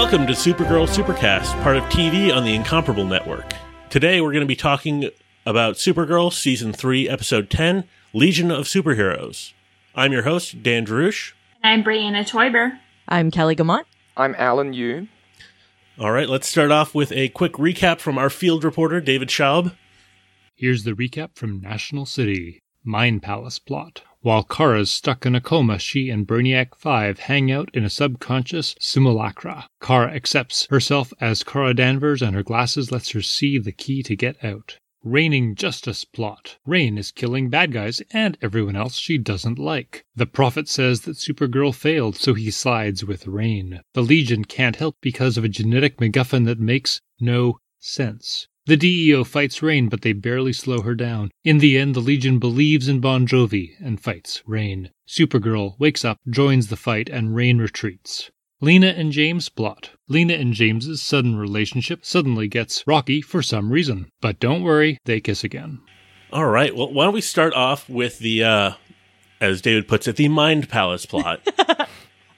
Welcome to Supergirl Supercast, part of TV on the Incomparable Network. Today we're going to be talking about Supergirl Season 3, Episode 10, Legion of Superheroes. I'm your host, Dan Drusch. I'm Brianna Taeuber. I'm Kelly Guimont. I'm Alan Yu. All right, let's start off with a quick recap from our field reporter, David Schaub. Here's the recap from National City Mind Palace plot. While Kara's stuck in a coma, she and Brainiac 5 hang out in a subconscious simulacra. Kara accepts herself as Kara Danvers and her glasses lets her see the key to get out. Reigning Justice plot. Reign is killing bad guys and everyone else she doesn't like. The Prophet says that Supergirl failed, so he sides with Reign. The Legion can't help because of a genetic MacGuffin that makes no sense. The DEO fights Reign, but they barely slow her down. In the end, the Legion believes in Bon Jovi and fights Reign. Supergirl wakes up, joins the fight, and Reign retreats. Lena and James plot. Lena and James's sudden relationship suddenly gets rocky for some reason. But don't worry, they kiss again. All right, well, why don't we start off with the, uh, as David puts it, the Mind Palace plot.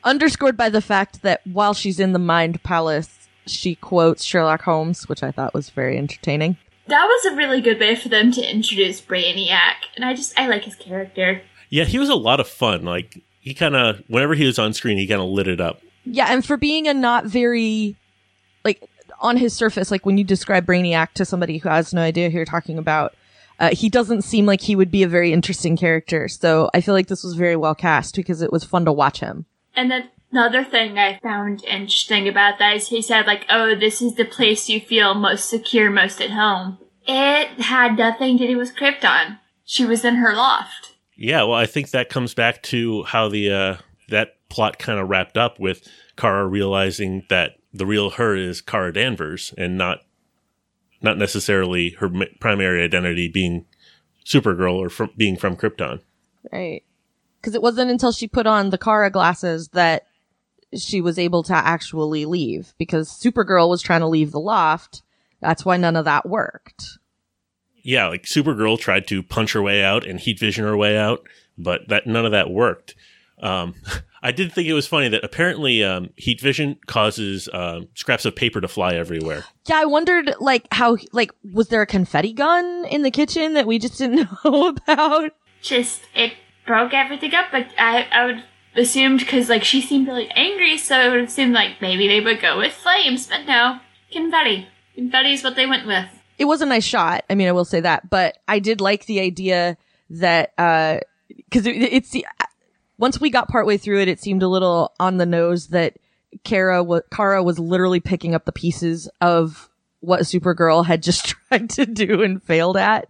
Underscored by the fact that while she's in the Mind Palace, she quotes Sherlock Holmes, which I thought was very entertaining. That was a really good way for them to introduce Brainiac, and I just I like his character. yeah, he was a lot of fun. Like, he kind of, whenever he was on screen, he kind of lit it up. Yeah, and for being a not very, like, on his surface, like when you describe Brainiac to somebody who has no idea who you're talking about, uh, he doesn't seem like he would be a very interesting character. So I feel like this was very well cast because it was fun to watch him. And then another thing I found interesting about that is he said like, "Oh, this is the place you feel most secure, most at home." It had nothing to do with Krypton. She was in her loft. Yeah, well, I think that comes back to how the uh, that plot kind of wrapped up with Kara realizing that the real her is Kara Danvers and not not necessarily her m- primary identity being Supergirl or from being from Krypton. Right. Because it wasn't until she put on the Kara glasses that she was able to actually leave because Supergirl was trying to leave the loft. That's why none of that worked. Yeah, like Supergirl tried to punch her way out and heat vision her way out, but that none of that worked. Um, I did think it was funny that apparently um, heat vision causes um, scraps of paper to fly everywhere. Yeah, I wondered like how like was there a confetti gun in the kitchen that we just didn't know about? Just it broke everything up. but I, I would assumed because like she seemed really angry, so it would assume like maybe they would go with flames, but no, confetti. Confetti is what they went with. It was a nice shot. I mean, I will say that, but I did like the idea that uh because it, it's the once we got partway through it, it seemed a little on the nose that Kara was Kara was literally picking up the pieces of what Supergirl had just tried to do and failed at,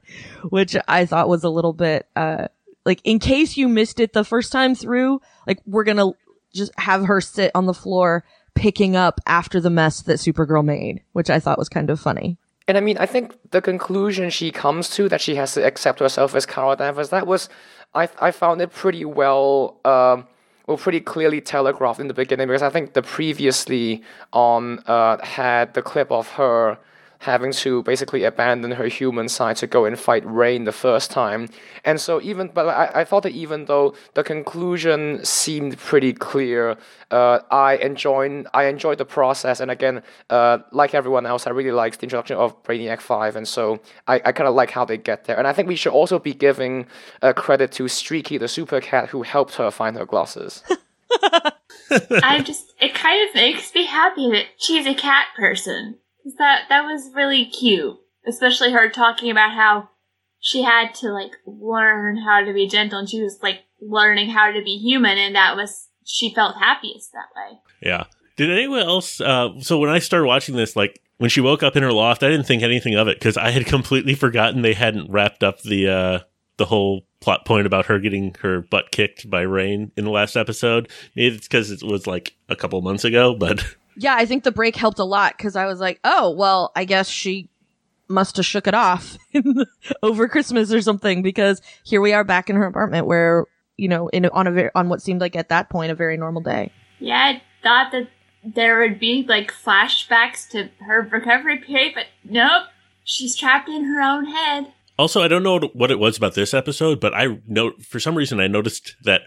which I thought was a little bit uh like in case you missed it the first time through, like we're gonna just have her sit on the floor picking up after the mess that Supergirl made, which I thought was kind of funny. And I mean, I think the conclusion she comes to that she has to accept herself as Kara Danvers, that was, I, I found it pretty well, um, well, pretty clearly telegraphed in the beginning because I think the previously on uh, had the clip of her having to basically abandon her human side to go and fight Reign the first time. And so even, but I, I thought that even though the conclusion seemed pretty clear, uh, I enjoyed I enjoyed the process. And again, uh, like everyone else, I really liked the introduction of Brainiac Five, and so I, I kind of like how they get there. And I think we should also be giving uh, credit to Streaky the Super Cat who helped her find her glasses. I just it kind of makes me happy that she's a cat person. 'Cause That that was really cute, especially her talking about how she had to like learn how to be gentle, and she was like learning how to be human, and that was she felt happiest that way. Yeah. Did anyone else? Uh, so when I started watching this, like when she woke up in her loft, I didn't think anything of it because I had completely forgotten they hadn't wrapped up the uh, the whole plot point about her getting her butt kicked by Reign in the last episode. Maybe it's because it was like a couple months ago, but Yeah, I think the break helped a lot because I was like, oh, well, I guess she must have shook it off over Christmas or something because here we are back in her apartment where, you know, in on a very, on what seemed like at that point a very normal day. Yeah, I thought that there would be like flashbacks to her recovery period, but nope, she's trapped in her own head. also I don't know what it was about this episode, but I know for some reason I noticed that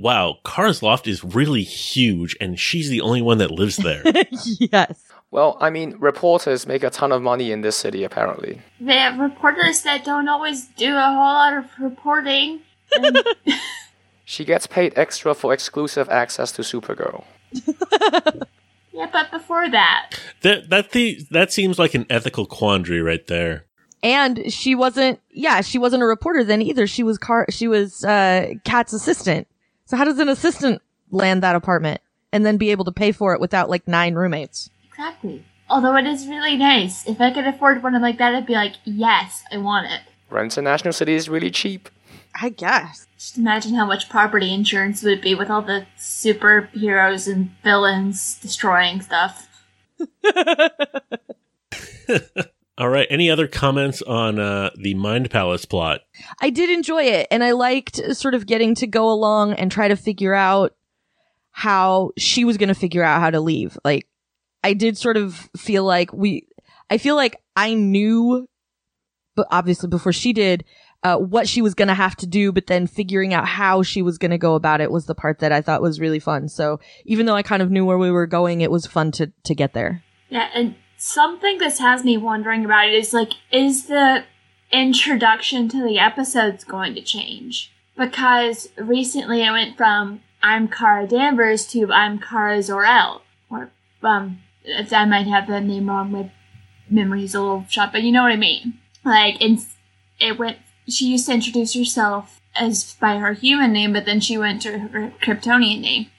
wow, Kara's loft is really huge, and she's the only one that lives there. yes. Well, I mean, reporters make a ton of money in this city, apparently. They have reporters that don't always do a whole lot of reporting. And She gets paid extra for exclusive access to Supergirl. yeah, but before that, that that the that seems like an ethical quandary right there. And she wasn't, yeah, she wasn't a reporter then either. She was car, she was, uh, Cat's assistant. So how does an assistant land that apartment and then be able to pay for it without like nine roommates? exactly. Although it is really nice. If I could afford one like that, I'd be like, yes, I want it. Rent in National City is really cheap. I guess. Just imagine how much property insurance would be with all the superheroes and villains destroying stuff. All right. Any other comments on uh, the Mind Palace plot? I did enjoy it and I liked sort of getting to go along and try to figure out how she was going to figure out how to leave. Like I did sort of feel like we, I feel like I knew, but obviously before she did, uh, what she was going to have to do, but then figuring out how she was going to go about it was the part that I thought was really fun. So even though I kind of knew where we were going, it was fun to, to get there. Yeah, and something this has me wondering about it is like, is the introduction to the episodes going to change? Because recently I went from I'm Kara Danvers to I'm Kara Zor-El. Or, um, I might have the name wrong, my memory's a little shot, but you know what I mean. Like, it's, it went, she used to introduce herself as by her human name, but then she went to her Kryptonian name.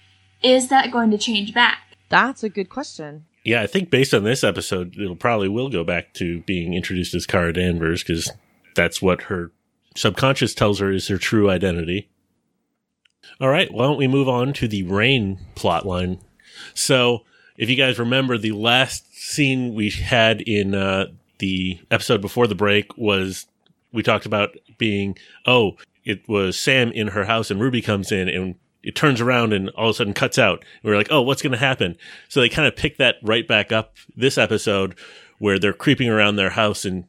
Is that going to change back? That's a good question. Yeah, I think based on this episode, it'll probably will go back to being introduced as Kara Danvers because that's what her subconscious tells her is her true identity. All right, why don't we move on to the Reign plotline? So, if you guys remember, the last scene we had in uh, the episode before the break was we talked about being oh, it was Sam in her house and Ruby comes in and it turns around and all of a sudden cuts out. And we're like, oh, what's going to happen? So they kind of pick that right back up this episode where they're creeping around their house and,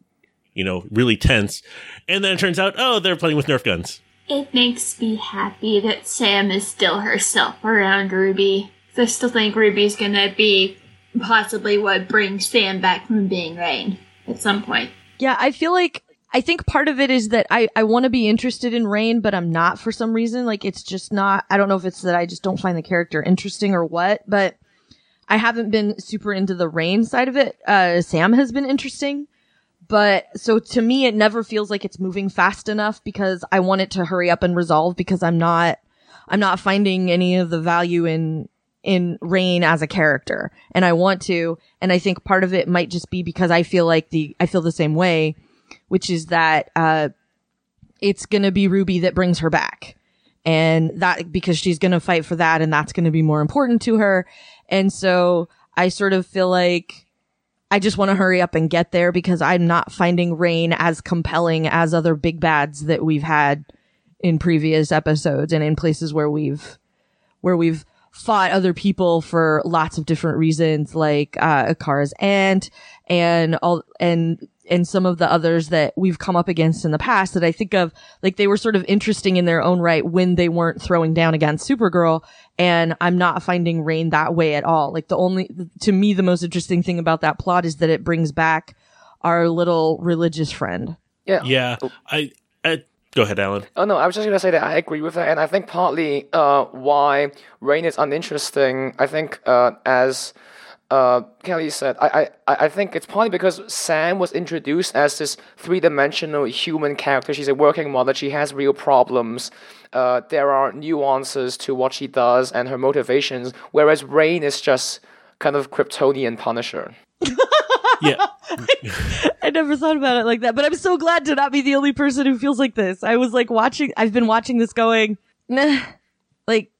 you know, really tense. And then it turns out, oh, they're playing with Nerf guns. It makes me happy that Sam is still herself around Ruby. I still think Ruby's gonna be possibly what brings Sam back from being Reign at some point. Yeah, I feel like I think part of it is that I, I want to be interested in Reign, but I'm not for some reason. Like it's just not, I don't know if it's that I just don't find the character interesting or what, but I haven't been super into the Reign side of it. Uh, Sam has been interesting, but so to me, it never feels like it's moving fast enough because I want it to hurry up and resolve because I'm not, I'm not finding any of the value in, in Reign as a character and I want to. And I think part of it might just be because I feel like the, I feel the same way which is that uh, it's going to be Ruby that brings her back. And that because she's going to fight for that and that's going to be more important to her. And so I sort of feel like I just want to hurry up and get there because I'm not finding Reign as compelling as other big bads that we've had in previous episodes and in places where we've where we've fought other people for lots of different reasons like uh Kara's aunt and all and and some of the others that we've come up against in the past that I think of, like they were sort of interesting in their own right when they weren't throwing down against Supergirl. And I'm not finding Reign that way at all. Like the only, to me, the most interesting thing about that plot is that it brings back our little religious friend. Yeah. Yeah, I, I go ahead, Alan. Oh no, I was just gonna say that I agree with that, and I think partly uh, why Reign is uninteresting. I think uh, as uh, Kelly said, I, I I think it's partly because Sam was introduced as this three-dimensional human character. She's a working mother. She has real problems. Uh, there are nuances to what she does and her motivations, whereas Reign is just kind of Kryptonian Punisher. Yeah, I never thought about it like that, but I'm so glad to not be the only person who feels like this. I was like watching, I've been watching this going, nah, like,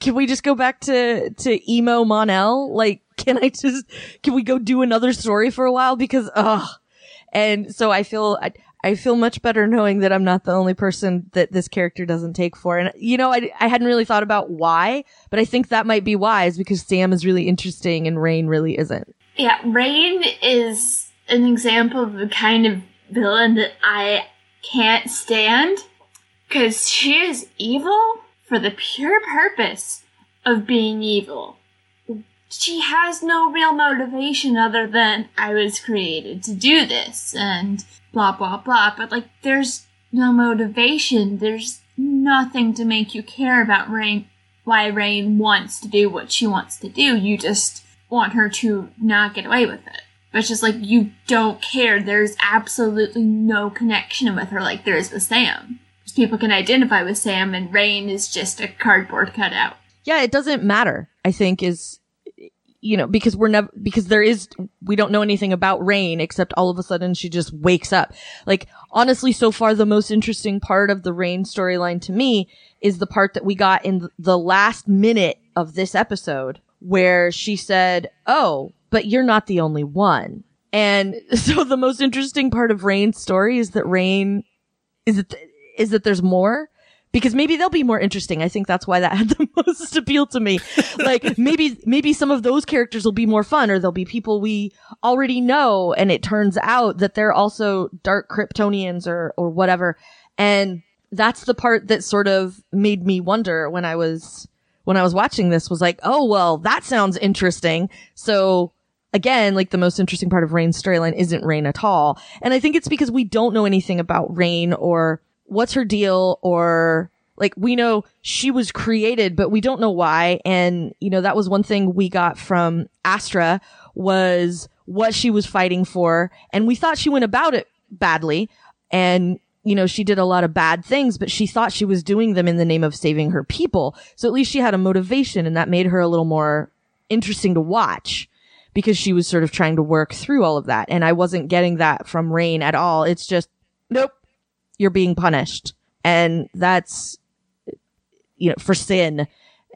can we just go back to, to emo Mon-El? Like, can I just, can we go do another story for a while? Because, ugh. And so I feel, I, I feel much better knowing that I'm not the only person that this character doesn't take for. And, you know, I, I hadn't really thought about why, but I think that might be why is because Sam is really interesting and Reign really isn't. Yeah, Reign is an example of the kind of villain that I can't stand because she is evil for the pure purpose of being evil. She has no real motivation other than I was created to do this and blah blah blah. But like, there's no motivation. There's nothing to make you care about Reign. Why Reign wants to do what she wants to do. You just want her to not get away with it. But it's just like you don't care. There's absolutely no connection with her like there is with Sam. Because people can identify with Sam, and Reign is just a cardboard cutout. Yeah, it doesn't matter. I think is you know because we're never because there is we don't know anything about Reign except all of a sudden she just wakes up. Like honestly, so far the most interesting part of the Reign storyline to me is the part that we got in the last minute of this episode where she said, "Oh, but you're not the only one." And so the most interesting part of Reign's story is that Reign is it is that there's more because maybe they'll be more interesting. I think that's why that had the most appeal to me. Like maybe maybe some of those characters will be more fun or there'll be people we already know and it turns out that they're also dark Kryptonians or or whatever. And that's the part that sort of made me wonder when I was when I was watching this was like, "Oh, well, that sounds interesting." So again, like the most interesting part of Reign's storyline isn't Reign at all. And I think it's because we don't know anything about Reign or what's her deal or like we know she was created, but we don't know why. And, you know, that was one thing we got from Astra was what she was fighting for. And we thought she went about it badly. And, you know, she did a lot of bad things, but she thought she was doing them in the name of saving her people. So at least she had a motivation and that made her a little more interesting to watch because she was sort of trying to work through all of that. And I wasn't getting that from Reign at all. It's just, nope, you're being punished. And that's, you know, for sin.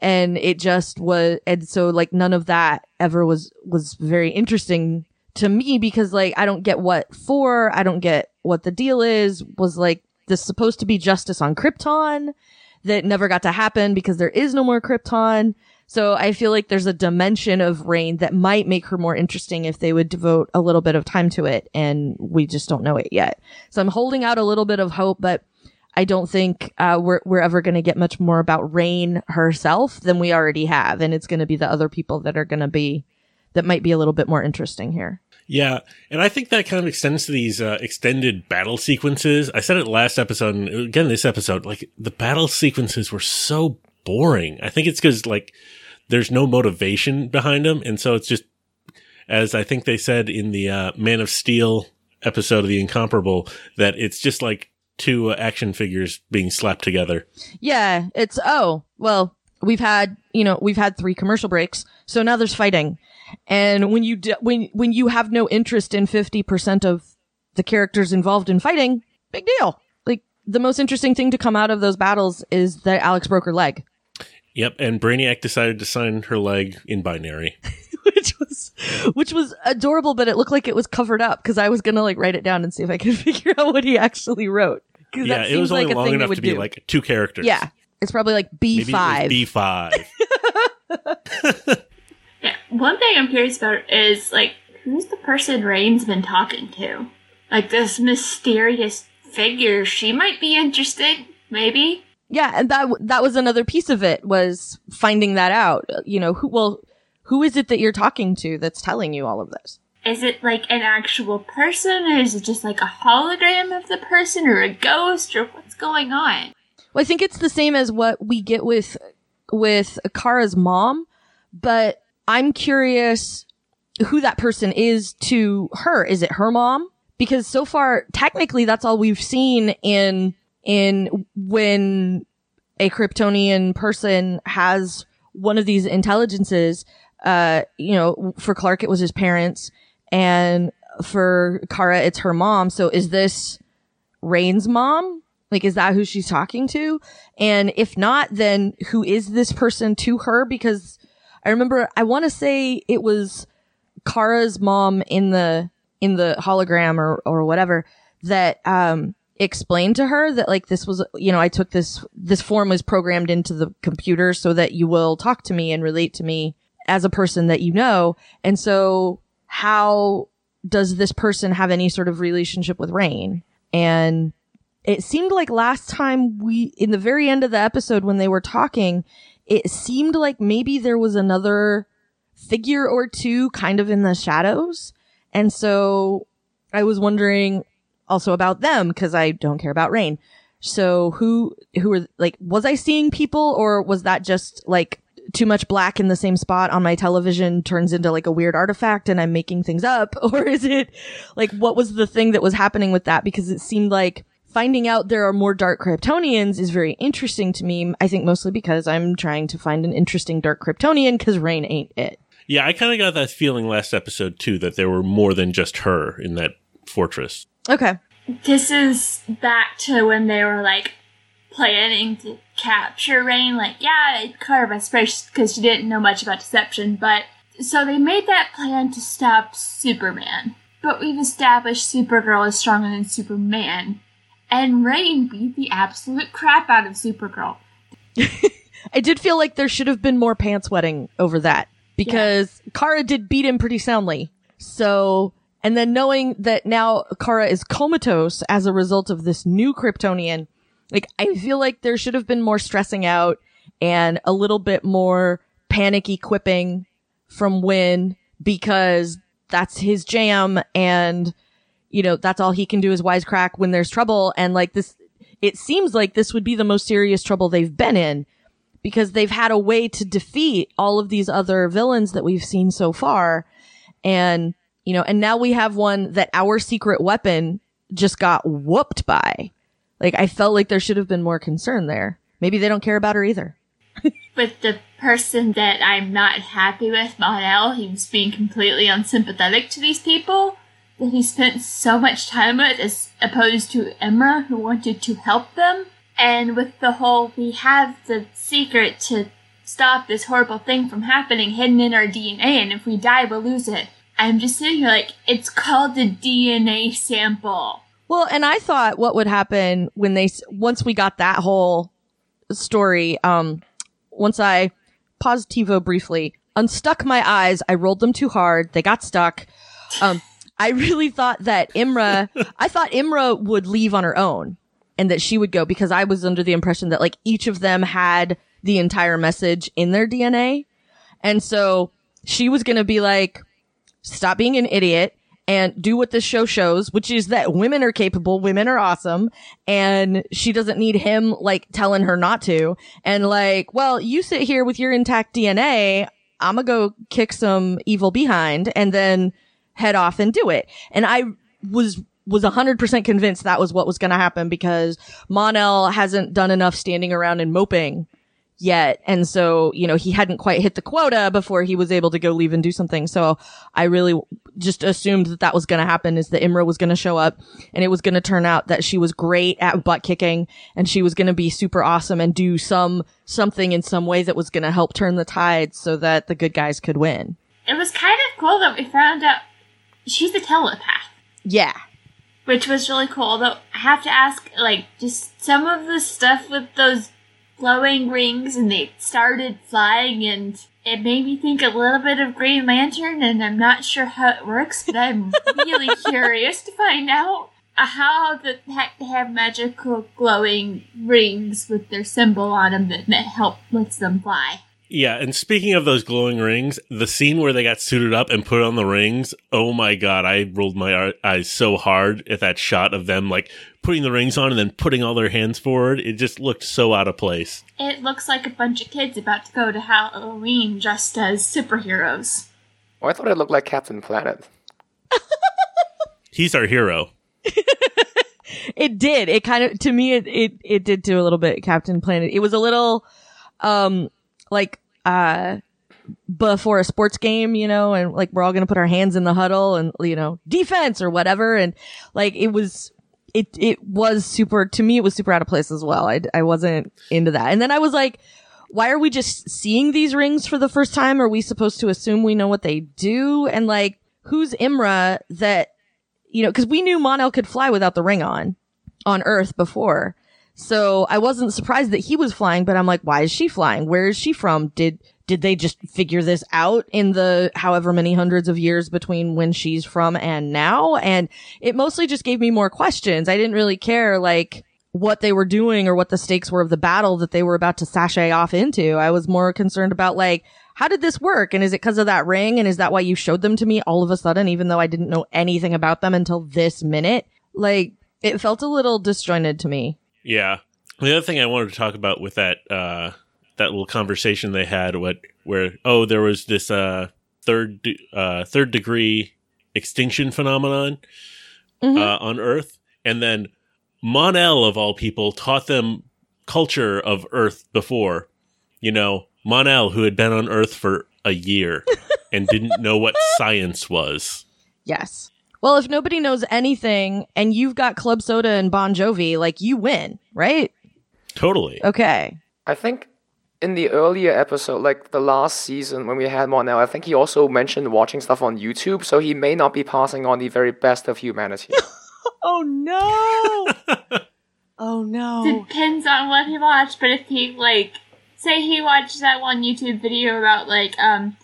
And it just was, and so like none of that ever was, was very interesting to me because like I don't get what for, I don't get what the deal is. Was like this supposed to be justice on Krypton that never got to happen because there is no more Krypton. So I feel like there's a dimension of Reign that might make her more interesting if they would devote a little bit of time to it. And we just don't know it yet. So I'm holding out a little bit of hope, but I don't think uh, we're we're ever going to get much more about Reign herself than we already have, and it's going to be the other people that are going to be that might be a little bit more interesting here. Yeah, and I think that kind of extends to these uh, extended battle sequences. I said it last episode, and again this episode, like the battle sequences were so boring. I think it's because like there's no motivation behind them, and so it's just as I think they said in the uh, Man of Steel episode of the Incomparable that it's just like two action figures being slapped together. Yeah, it's oh well, we've had you know we've had three commercial breaks, so now there's fighting, and when you when when you have no interest in fifty percent of the characters involved in fighting, big deal. Like the most interesting thing to come out of those battles is that Alex broke her leg. Yep, and Brainiac decided to sign her leg in binary. which was which was adorable, but it looked like it was covered up because I was gonna like write it down and see if I could figure out what he actually wrote. Yeah, it was only like long enough to be do. like two characters. Yeah, it's probably like B five. B five. yeah, one thing I'm curious about is like who's the person Reign's been talking to? Like this mysterious figure. She might be interested. Maybe. Yeah, and that that was another piece of it was finding that out. You know, who well, who is it that you're talking to that's telling you all of this? Is it like an actual person, or is it just like a hologram of the person, or a ghost, or what's going on? Well, I think it's the same as what we get with with Kara's mom, but I'm curious who that person is to her. Is it her mom? Because so far, technically, that's all we've seen in in when a Kryptonian person has one of these intelligences. Uh, you know, for Clark, it was his parents and for Kara, it's her mom. So is this Reign's mom? Like, is that who she's talking to? And if not, then who is this person to her? Because I remember, I want to say it was Kara's mom in the, in the hologram or, or whatever that, um, explained to her that like this was, you know, I took this, this form was programmed into the computer so that you will talk to me and relate to me as a person that you know. And so how does this person have any sort of relationship with Reign? And it seemed like last time we, in the very end of the episode when they were talking, it seemed like maybe there was another figure or two kind of in the shadows. And so I was wondering also about them because I don't care about Reign. So who, who were like, was I seeing people or was that just like too much black in the same spot on my television turns into like a weird artifact and I'm making things up? Or is it like, what was the thing that was happening with that? Because it seemed like finding out there are more dark Kryptonians is very interesting to me. I think mostly because I'm trying to find an interesting dark Kryptonian because Reign ain't it. Yeah, I kind of got that feeling last episode too that there were more than just her in that fortress. Okay. This is back to when they were like planning to capture Reign. Like, yeah, it caught her by surprise because she didn't know much about deception, but so they made that plan to stop Superman. But we've established Supergirl is stronger than Superman, and Reign beat the absolute crap out of Supergirl. I did feel like there should have been more pants wetting over that because yeah. Kara did beat him pretty soundly. So, and then knowing that now Kara is comatose as a result of this new Kryptonian, like I feel like there should have been more stressing out and a little bit more panicky quipping from Winn because that's his jam and you know that's all he can do is wisecrack when there's trouble. And like this it seems like this would be the most serious trouble they've been in because they've had a way to defeat all of these other villains that we've seen so far. And you know and now we have one that our secret weapon just got whooped by like I felt like there should have been more concern there. Maybe they don't care about her either. with the person that I'm not happy with, Mon-El, he's being completely unsympathetic to these people that he spent so much time with as opposed to Imra who wanted to help them. And with the whole we have the secret to stop this horrible thing from happening hidden in our DNA and if we die we'll lose it. I'm just sitting here like it's called a DNA sample. Well, and I thought what would happen when they once we got that whole story. Um, once I positivo briefly unstuck my eyes, I rolled them too hard. They got stuck. Um, I really thought that Imra. I thought Imra would leave on her own and that she would go because I was under the impression that like each of them had the entire message in their DNA, and so she was gonna be like, "Stop being an idiot." and do what this show shows, which is that women are capable, women are awesome, and she doesn't need him like telling her not to. And like, well, you sit here with your intact DNA, I'm gonna go kick some evil behind and then head off and do it. And I was was 100% convinced that was what was going to happen because Mon-El hasn't done enough standing around and moping yet. And so, you know, he hadn't quite hit the quota before he was able to go leave and do something. So I really just assumed that that was going to happen is that Imra was going to show up and it was going to turn out that she was great at butt kicking and she was going to be super awesome and do some, something in some way that was going to help turn the tide so that the good guys could win. It was kind of cool that we found out she's a telepath. Yeah. Which was really cool. Though I have to ask, like, just some of the stuff with those glowing rings and they started flying and it made me think a little bit of Green Lantern and I'm not sure how it works, but I'm really curious to find out how the heck they have magical glowing rings with their symbol on them that help lets them fly. Yeah, and speaking of those glowing rings, the scene where they got suited up and put on the rings, oh my god, I rolled my eyes so hard at that shot of them like putting the rings on and then putting all their hands forward. It just looked so out of place. It looks like a bunch of kids about to go to Halloween dressed as superheroes. Oh, I thought it looked like Captain Planet. He's our hero. it did. It kind of to me it, it it did do a little bit Captain Planet. It was a little um like uh before a sports game, you know, and like we're all going to put our hands in the huddle and you know, defense or whatever and like it was it it was super to me it was super out of place as well. I I wasn't into that. And then I was like why are we just seeing these rings for the first time? Are we supposed to assume we know what they do? And like who's Imra that you know, cuz we knew Mon-El could fly without the ring on on Earth before. So I wasn't surprised that he was flying, but I'm like, why is she flying? Where is she from? Did, did they just figure this out in the however many hundreds of years between when she's from and now? And it mostly just gave me more questions. I didn't really care. Like, what they were doing or what the stakes were of the battle that they were about to sashay off into. I was more concerned about like, how did this work? And is it because of that ring? And is that why you showed them to me all of a sudden, even though I didn't know anything about them until this minute? Like, it felt a little disjointed to me. Yeah. The other thing I wanted to talk about with that uh, that little conversation they had, what where oh there was this uh, third de- uh, third degree extinction phenomenon Mhm. uh, on Earth, and then Mon-El of all people taught them culture of Earth before. You know, Mon-El who had been on Earth for a year and didn't know what science was. Yes. Well, if nobody knows anything and you've got Club Soda and Bon Jovi, like you win, right? Totally. Okay. I think in the earlier episode, like the last season when we had Mon-El, I think he also mentioned watching stuff on YouTube, so he may not be passing on the very best of humanity. Oh no. oh no. Depends on what he watched, but if he like, say he watched that one YouTube video about like um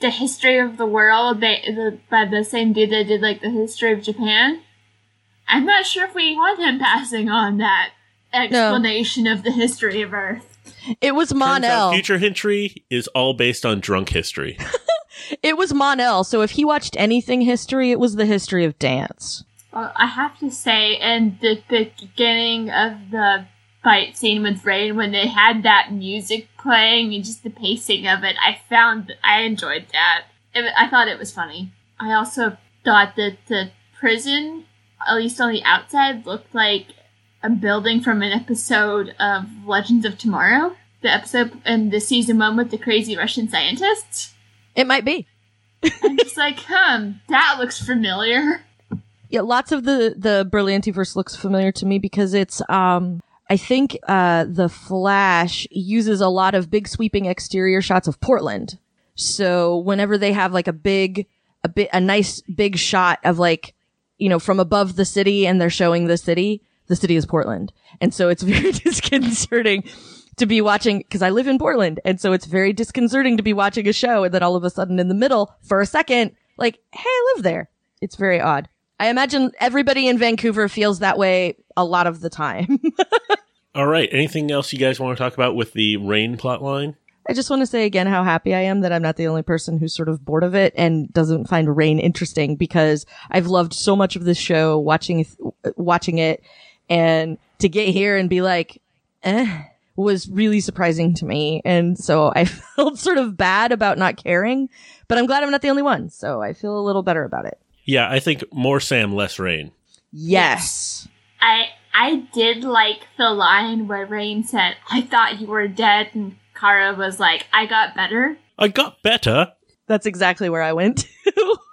the history of the world by the, by the same dude that did like the history of Japan, I'm not sure if we want him passing on that explanation of the history of Earth. It was Turns future history is all based on drunk history. It was Mon-El. So if he watched anything history, it was the history of dance. Well, I have to say, in the beginning of the fight scene with Reign, when they had that music playing and just the pacing of it, I found I enjoyed that. It, I thought it was funny. I also thought that the prison, at least on the outside, looked like a building from an episode of Legends of Tomorrow. The episode in the season one with the crazy Russian scientists. It might be. I'm just like, hmm, that looks familiar. Yeah, lots of the the Berlantiverse looks familiar to me because it's um I think uh the Flash uses a lot of big sweeping exterior shots of Portland. So whenever they have like a big a bit a nice big shot of like you know from above the city and they're showing the city, the city is Portland. And so it's very disconcerting to be watching because I live in Portland and so it's very disconcerting to be watching a show and then all of a sudden in the middle for a second like hey, I live there. It's very odd. I imagine everybody in Vancouver feels that way a lot of the time. All right. Anything else you guys want to talk about with the Reign plot line? I just want to say again how happy I am that I'm not the only person who's sort of bored of it and doesn't find Reign interesting because I've loved so much of this show watching watching it and to get here and be like eh was really surprising to me and so I felt sort of bad about not caring but I'm glad I'm not the only one so I feel a little better about it. Yeah, I think more Sam, less Reign. Yes. I I did like the line where Reign said, "I thought you were dead," and Kara was like, "I got better." I got better. That's exactly where I went to.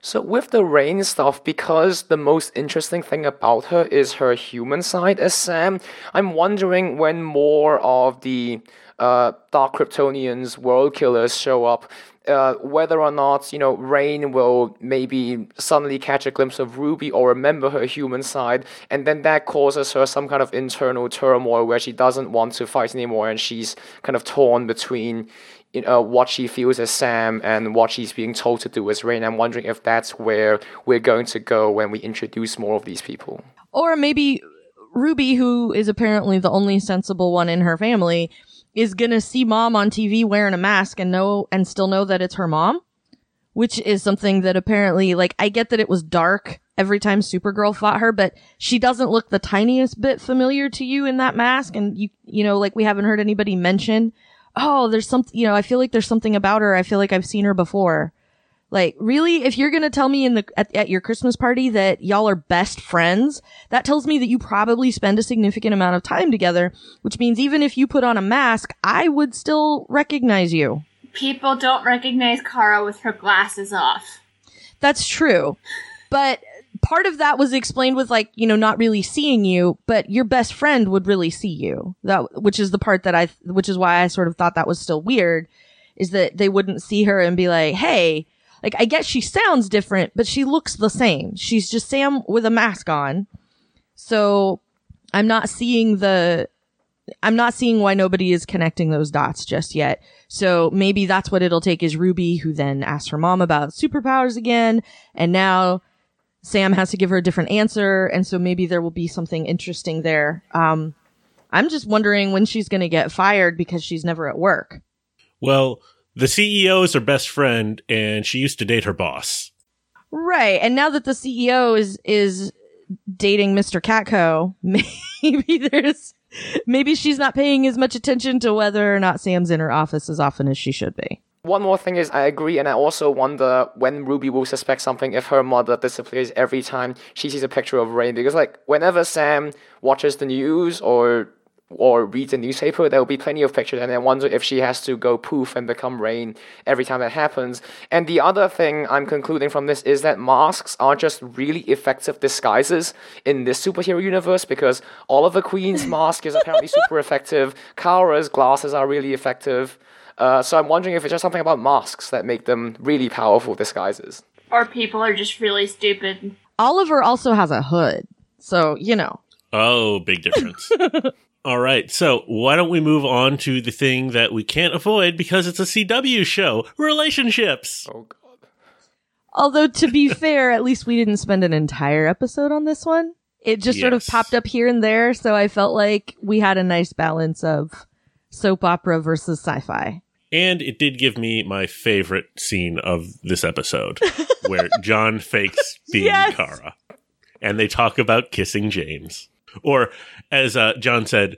So with the Reign stuff, because the most interesting thing about her is her human side as Sam, I'm wondering when more of the uh, Dark Kryptonians, World Killers show up, uh, whether or not, you know, Reign will maybe suddenly catch a glimpse of Ruby or remember her human side, and then that causes her some kind of internal turmoil where she doesn't want to fight anymore and she's kind of torn between you know, what she feels as Sam and what she's being told to do as Reign. I'm wondering if that's where we're going to go when we introduce more of these people. Or maybe Ruby, who is apparently the only sensible one in her family, is gonna see mom on TV wearing a mask and know and still know that it's her mom, which is something that apparently, like, I get that it was dark every time Supergirl fought her, but she doesn't look the tiniest bit familiar to you in that mask, and you, you know, like we haven't heard anybody mention, oh, there's something, you know, I feel like there's something about her. I feel like I've seen her before. Like, really? If you're gonna tell me in the, at, at your Christmas party that y'all are best friends, that tells me that you probably spend a significant amount of time together, which means even if you put on a mask, I would still recognize you. People don't recognize Kara with her glasses off. That's true. But part of that was explained with like, you know, not really seeing you, but your best friend would really see you. That, which is the part that I, which is why I sort of thought that was still weird, is that they wouldn't see her and be like, hey, like, I guess she sounds different, but she looks the same. She's just Sam with a mask on. So I'm not seeing the, I'm not seeing why nobody is connecting those dots just yet. So maybe that's what it'll take is Ruby, who then asks her mom about superpowers again. And now Sam has to give her a different answer, and so maybe there will be something interesting there. Um, I'm just wondering when she's going to get fired because she's never at work. Well, the CEO is her best friend, and she used to date her boss. Right, and now that the CEO is is dating Mr. Catco, maybe there's maybe she's not paying as much attention to whether or not Sam's in her office as often as she should be. One more thing is, I agree, and I also wonder when Ruby will suspect something if her mother disappears every time she sees a picture of Reign. Because, like, whenever Sam watches the news or or reads a newspaper, there will be plenty of pictures, and I wonder if she has to go poof and become Reign every time that happens. And the other thing I'm concluding from this is that masks are just really effective disguises in this superhero universe because Oliver Queen's mask is apparently super effective, Kara's glasses are really effective. Uh, so I'm wondering if it's just something about masks that make them really powerful disguises. Or people are just really stupid. Oliver also has a hood, so you know. Oh, big difference. All right, so why don't we move on to the thing that we can't avoid because it's a CW show relationships. Oh, God. Although to be fair, at least we didn't spend an entire episode on this one. It just sort of popped up here and there, so I felt like we had a nice balance of soap opera versus sci-fi. And it did give me my favorite scene of this episode where John fakes being Yes. Kara. And they talk about kissing James. Or, as uh, John said,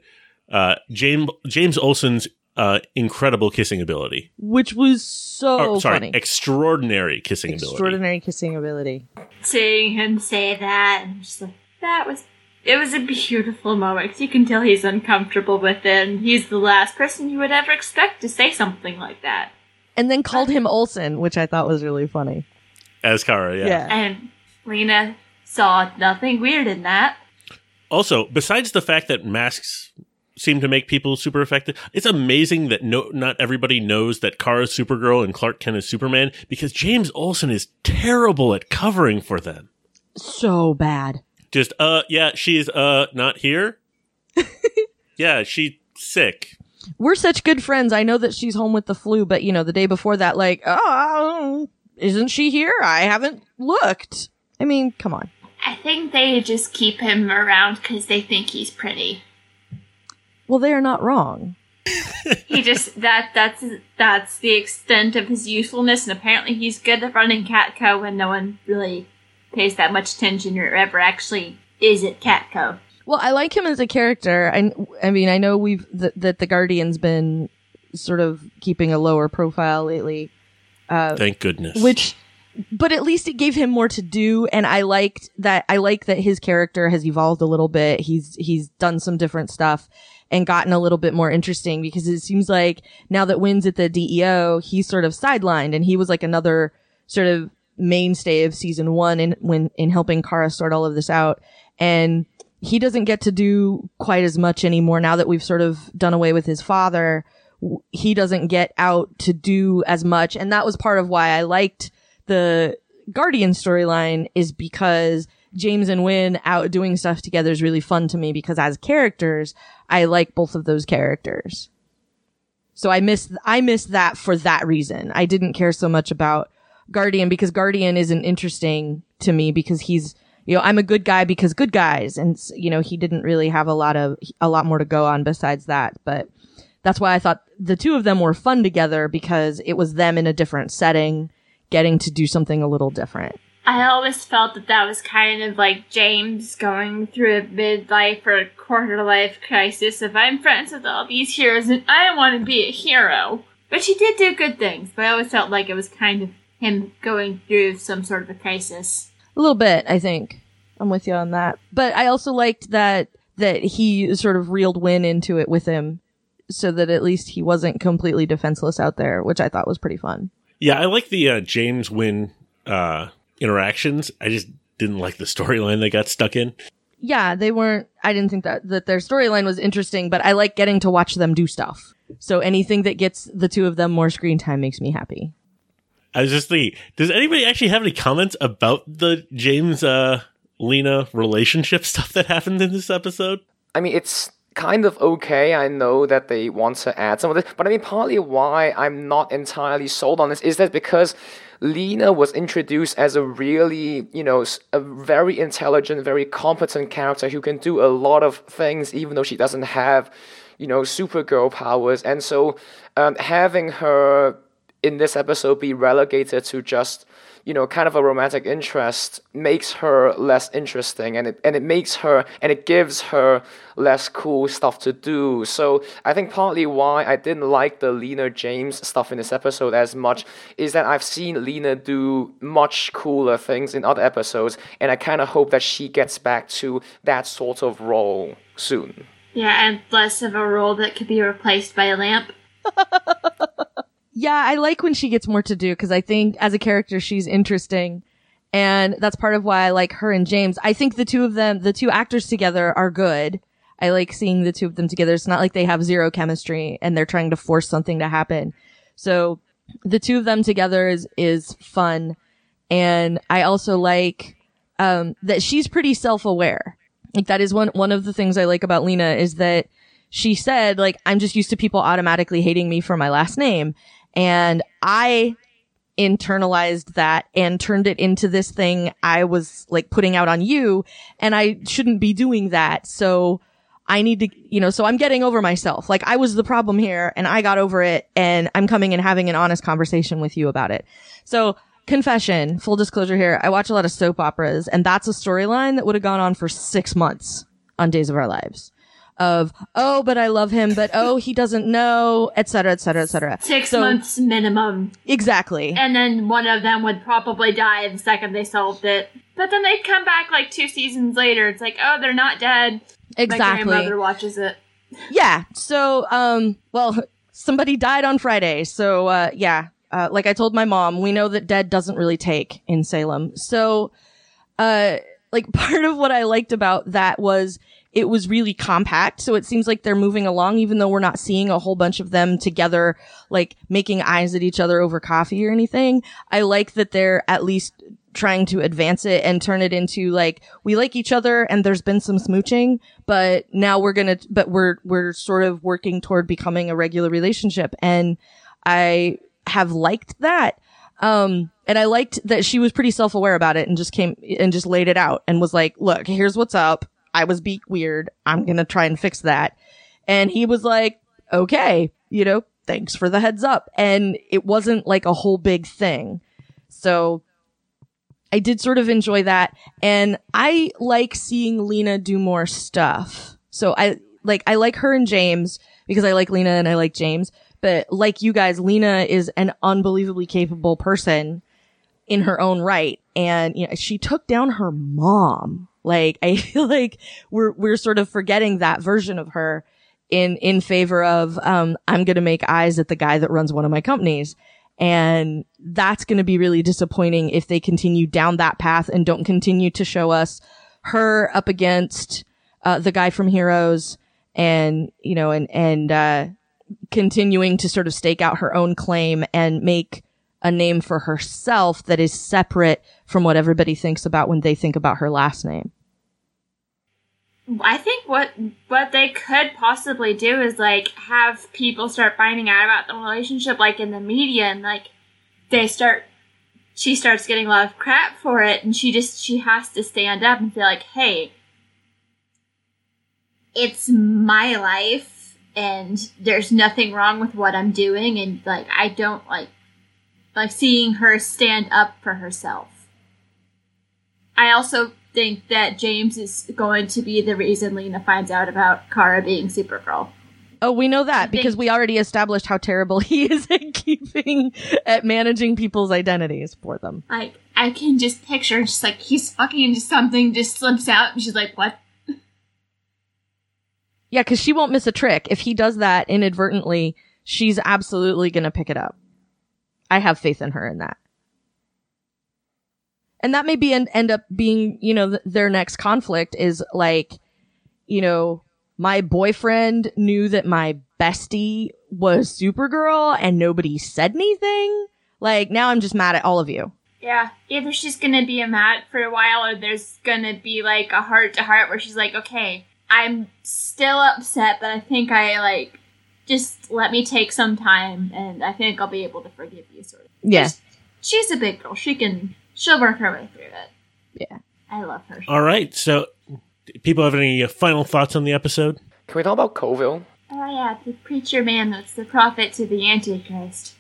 uh, James, James Olsen's uh, incredible kissing ability. Which was so Or, sorry, funny. extraordinary kissing ability. Extraordinary kissing ability. Seeing him say that, and just like, that was. It was a beautiful moment. 'cause You can tell he's uncomfortable with it, and he's the last person you would ever expect to say something like that. And then called him Olson, which I thought was really funny. As Kara, yeah. Yeah. And Lena saw nothing weird in that. Also, besides the fact that masks seem to make people super effective, it's amazing that no, not everybody knows that Kara's Supergirl and Clark Kent is Superman because James Olsen is terrible at covering for them. So bad. Just, uh, yeah, she's, uh, not here. yeah, she's sick. We're such good friends. I know that she's home with the flu, but you know, the day before that, like, oh, isn't she here? I haven't looked. I mean, come on. I think they just keep him around because they think he's pretty. Well, they are not wrong. He just that that's that's the extent of his usefulness, and apparently he's good at running Catco when no one really pays that much attention or ever actually is at Catco. Well, I like him as a character. I, I mean, I know we've th- that the Guardian's been sort of keeping a lower profile lately, Uh, Thank goodness. which, but at least it gave him more to do. And I liked that. I like that his character has evolved a little bit. He's he's done some different stuff and gotten a little bit more interesting because it seems like now that Winn's at the DEO, he's sort of sidelined, and he was like another sort of mainstay of season one in when in helping Kara sort all of this out. And he doesn't get to do quite as much anymore now that we've sort of done away with his father. He doesn't get out to do as much. And that was part of why I liked the Guardian storyline is because James and Winn out doing stuff together is really fun to me because as characters, I like both of those characters. So I miss, I miss that for that reason. I didn't care so much about Guardian because Guardian isn't interesting to me because he's, you know, I'm a good guy because good guys. And, you know, he didn't really have a lot of, a lot more to go on besides that. But that's why I thought the two of them were fun together because it was them in a different setting getting to do something a little different. I always felt that that was kind of like James going through a midlife or a quarter life crisis of I'm friends with all these heroes and I want to be a hero. But he did do good things, but I always felt like it was kind of him going through some sort of a crisis. A little bit, I think. I'm with you on that. But I also liked that that he sort of reeled Winn into it with him so that at least he wasn't completely defenseless out there, which I thought was pretty fun. Yeah, I like the uh, James Winn uh, interactions. I just didn't like the storyline they got stuck in. Yeah, they weren't I didn't think that that their storyline was interesting, but I like getting to watch them do stuff. So anything that gets the two of them more screen time makes me happy. I was just thinking, does anybody actually have any comments about the James uh, Lena relationship stuff that happened in this episode? I mean, it's kind of okay. I know that they want to add some of this, but I mean, partly why I'm not entirely sold on this is that because Lena was introduced as a really, you know, a very intelligent, very competent character who can do a lot of things, even though she doesn't have, you know, Supergirl powers. And so, um, having her in this episode be relegated to just you know, kind of a romantic interest makes her less interesting and it, and it makes her, and it gives her less cool stuff to do. So I think partly why I didn't like the Lena James stuff in this episode as much is that I've seen Lena do much cooler things in other episodes and I kind of hope that she gets back to that sort of role soon. Yeah, and less of a role that could be replaced by a lamp. yeah, I like when she gets more to do because I think as a character she's interesting. And that's part of why I like her and James. I think the two of them, the two actors together are good. I like seeing the two of them together. It's not like they have zero chemistry and they're trying to force something to happen. So the two of them together is, is fun. And I also like, um, that she's pretty self-aware. Like that is one, one of the things I like about Lena is that she said, like, I'm just used to people automatically hating me for my last name. And I internalized that and turned it into this thing I was like putting out on you and I shouldn't be doing that. So I need to, you know, so I'm getting over myself. Like I was the problem here and I got over it and I'm coming and having an honest conversation with you about it. So confession, full disclosure here. I watch a lot of soap operas and that's a storyline that would have gone on for six months on Days of Our Lives of oh but i love him but oh he doesn't know etc etc etc six so, months minimum. Exactly. And then one of them would probably die the second they solved it. But then they'd come back like two seasons later. It's like oh they're not dead. Exactly. my grandmother watches it. Yeah. So um well somebody died on friday. So uh yeah. Uh, like i told my mom we know that dead doesn't really take in salem. So uh like part of what i liked about that was it was really compact. So it seems like they're moving along, even though we're not seeing a whole bunch of them together, like making eyes at each other over coffee or anything. I like that they're at least trying to advance it and turn it into like, we like each other and there's been some smooching, but now we're gonna, but we're, we're sort of working toward becoming a regular relationship. And I have liked that. Um, and I liked that she was pretty self-aware about it and just came and just laid it out and was like, look, here's what's up. I was beak weird. I'm going to try and fix that. And he was like, okay, you know, thanks for the heads up. And it wasn't like a whole big thing. So I did sort of enjoy that. And I like seeing Lena do more stuff. So I like, I like her and James because I like Lena and I like James. But like you guys, Lena is an unbelievably capable person in her own right. And, you know, she took down her mom like I feel like we're we're sort of forgetting that version of her in in favor of um I'm going to make eyes at the guy that runs one of my companies. And that's going to be really disappointing if they continue down that path and don't continue to show us her up against uh, the guy from Heroes and you know and and uh continuing to sort of stake out her own claim and make a name for herself that is separate from what everybody thinks about when they think about her last name. I think what what they could possibly do is like have people start finding out about the relationship like in the media and like they start she starts getting a lot of crap for it and she just she has to stand up and feel like, "Hey, it's my life and there's nothing wrong with what I'm doing and like I don't like like seeing her stand up for herself. I also think that James is going to be the reason Lena finds out about Kara being Supergirl. Oh, we know that because we already established how terrible he is at keeping at managing people's identities for them. Like I can just picture just like he's fucking into something, just slips out, and she's like, "What?" Yeah, because she won't miss a trick. If he does that inadvertently, she's absolutely gonna pick it up. I have faith in her in that. And that may be end, end up being, you know, th- their next conflict is like, you know, my boyfriend knew that my bestie was Supergirl and nobody said anything. Like now I'm just mad at all of you. Yeah, either she's gonna be a mad for a while or there's gonna be like a heart to heart where she's like, okay, I'm still upset, but I think I like just let me take some time, and I think I'll be able to forgive you. Sort of. Yeah. Just- she's a big girl. She can. She'll work her way through it. Yeah. I love her. All right. So, people have any uh, final thoughts on the episode? Can we talk about Coville? Oh yeah, the preacher man that's the prophet to the Antichrist.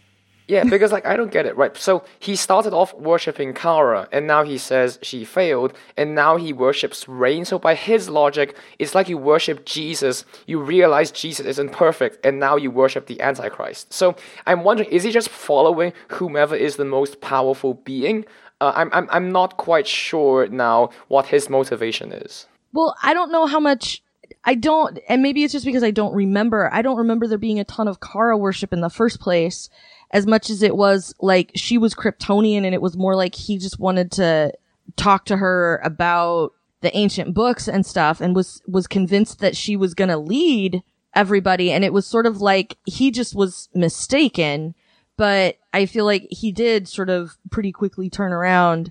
Yeah, because like I don't get it, right? So he started off worshipping Kara, and now he says she failed, and now he worships Reign. So by his logic, it's like you worship Jesus, you realize Jesus isn't perfect, and now you worship the Antichrist. So I'm wondering, is he just following whomever is the most powerful being? Uh, I'm I'm I'm not quite sure now what his motivation is. Well, I don't know how much. I don't, and maybe it's just because I don't remember. I don't remember there being a ton of Kara worship in the first place, as much as it was like she was Kryptonian, and it was more like he just wanted to talk to her about the ancient books and stuff, and was was convinced that she was gonna lead everybody, and it was sort of like he just was mistaken. But I feel like he did sort of pretty quickly turn around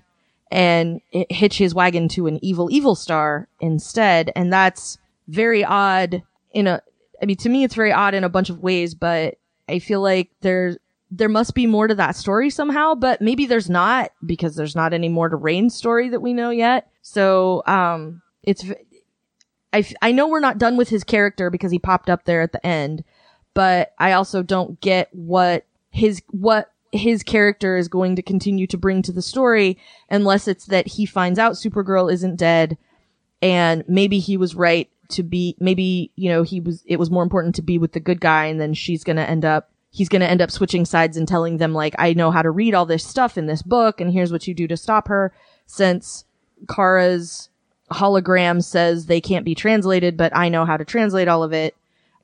and hitch his wagon to an evil evil star instead and that's very odd in a i mean to me it's very odd in a bunch of ways but i feel like there there must be more to that story somehow but maybe there's not because there's not any more to Reign's story that we know yet. So um it's I know we're not done with his character because he popped up there at the end but i also don't get what his what his character is going to continue to bring to the story unless it's that he finds out Supergirl isn't dead and maybe he was right to be maybe you know he was it was more important to be with the good guy and then she's going to end up he's going to end up switching sides and telling them like I know how to read all this stuff in this book and here's what you do to stop her since Kara's hologram says they can't be translated but I know how to translate all of it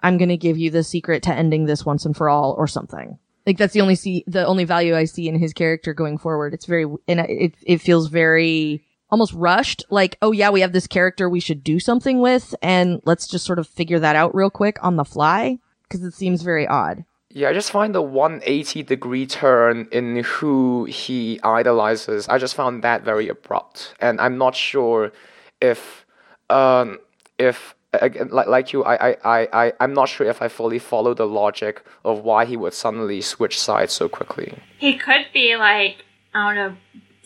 I'm going to give you the secret to ending this once and for all or something like that's the only see the only value I see in his character going forward. It's very and it it feels very almost rushed. Like oh yeah, we have this character we should do something with, and let's just sort of figure that out real quick on the fly because it seems very odd. Yeah, I just find the 180 degree turn in who he idolizes. I just found that very abrupt, and I'm not sure if, um, if again, like like you, I I I I I'm not sure if I fully follow the logic of why he would suddenly switch sides so quickly. He could be like, I don't know,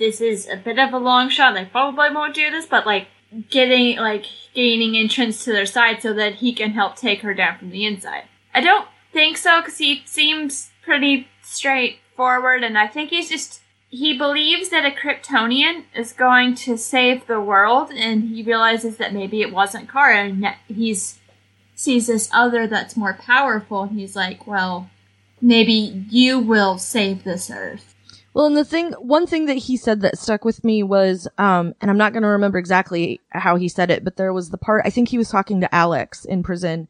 this is a bit of a long shot. They probably won't do this, but like getting like gaining entrance to their side so that he can help take her down from the inside. I don't think so because he seems pretty straightforward, and I think he's just he believes that a Kryptonian is going to save the world, and he realizes that maybe it wasn't Kara, and he's sees this other that's more powerful, and he's like, well, maybe you will save this earth. Well, and the thing, one thing that he said that stuck with me was, um, and I'm not going to remember exactly how he said it, but there was the part, I think he was talking to Alex in prison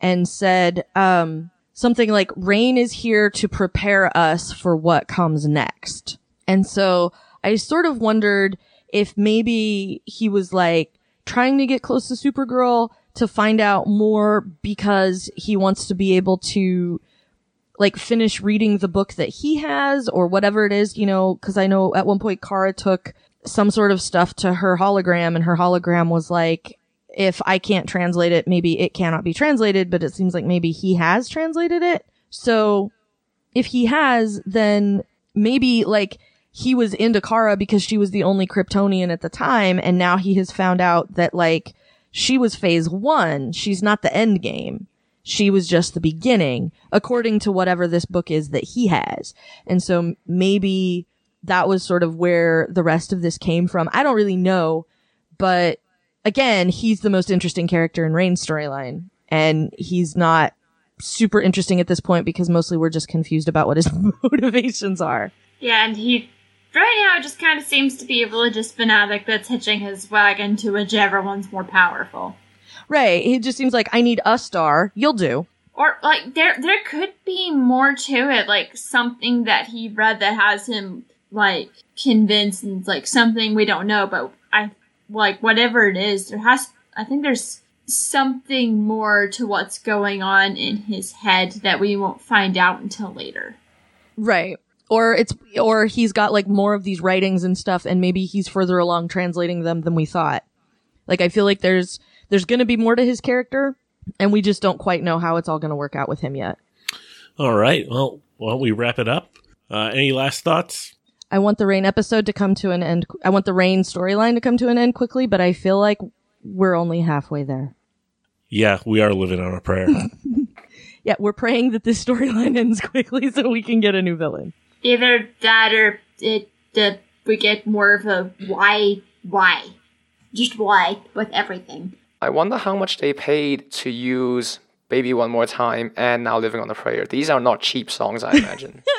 and said, um, something like, Reign is here to prepare us for what comes next. And so I sort of wondered if maybe he was like trying to get close to Supergirl to find out more because he wants to be able to like finish reading the book that he has or whatever it is, you know, cause I know at one point Kara took some sort of stuff to her hologram and her hologram was like, if I can't translate it, maybe it cannot be translated, but it seems like maybe he has translated it. So if he has, then maybe like he was into Kara because she was the only Kryptonian at the time. And now he has found out that like she was phase one. She's not the end game she was just the beginning, according to whatever this book is that he has. And so maybe that was sort of where the rest of this came from. I don't really know, but again, he's the most interesting character in Reign's storyline. And he's not super interesting at this point because mostly we're just confused about what his motivations are. Yeah, and he right now just kind of seems to be a religious fanatic that's hitching his wagon to whichever one's more powerful. Right. It just seems like I need a star. You'll do. Or like there there could be more to it, like something that he read that has him like convinced and like something we don't know, but I like whatever it is, there has I think there's something more to what's going on in his head that we won't find out until later. Right. Or it's, or he's got like more of these writings and stuff and maybe he's further along translating them than we thought. Like I feel like there's there's going to be more to his character, and we just don't quite know how it's all going to work out with him yet. All right. Well, why don't we wrap it up? Uh, any last thoughts? I want the Reign episode to come to an end. I want the Reign storyline to come to an end quickly, but I feel like we're only halfway there. Yeah, we are living on a prayer. Yeah, we're praying that this storyline ends quickly so we can get a new villain. Either that or it, the, we get more of a why, why. Just why with everything. I wonder how much they paid to use Baby One More Time and Now Living on a Prayer. These are not cheap songs, I imagine.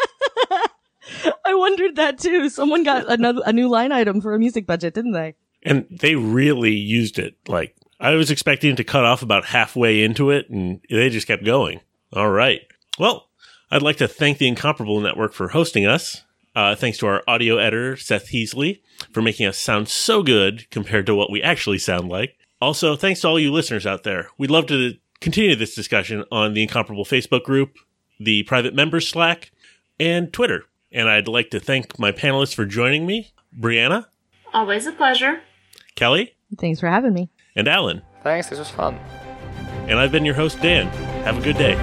I wondered that too. Someone got another a new line item for a music budget, didn't they? and they really used it. Like, I was expecting to cut off about halfway into it, and they just kept going. All right. Well, I'd like to thank the Incomparable Network for hosting us. Uh, thanks to our audio editor, Seth Heasley, for making us sound so good compared to what we actually sound like. Also, thanks to all you listeners out there. We'd love to continue this discussion on the Incomparable Facebook group, the private members Slack, and Twitter. And I'd like to thank my panelists for joining me Brianna, Always a pleasure. Kelly, Thanks for having me. and Alan. Thanks, this was fun. And I've been your host, Dan. Have a good day.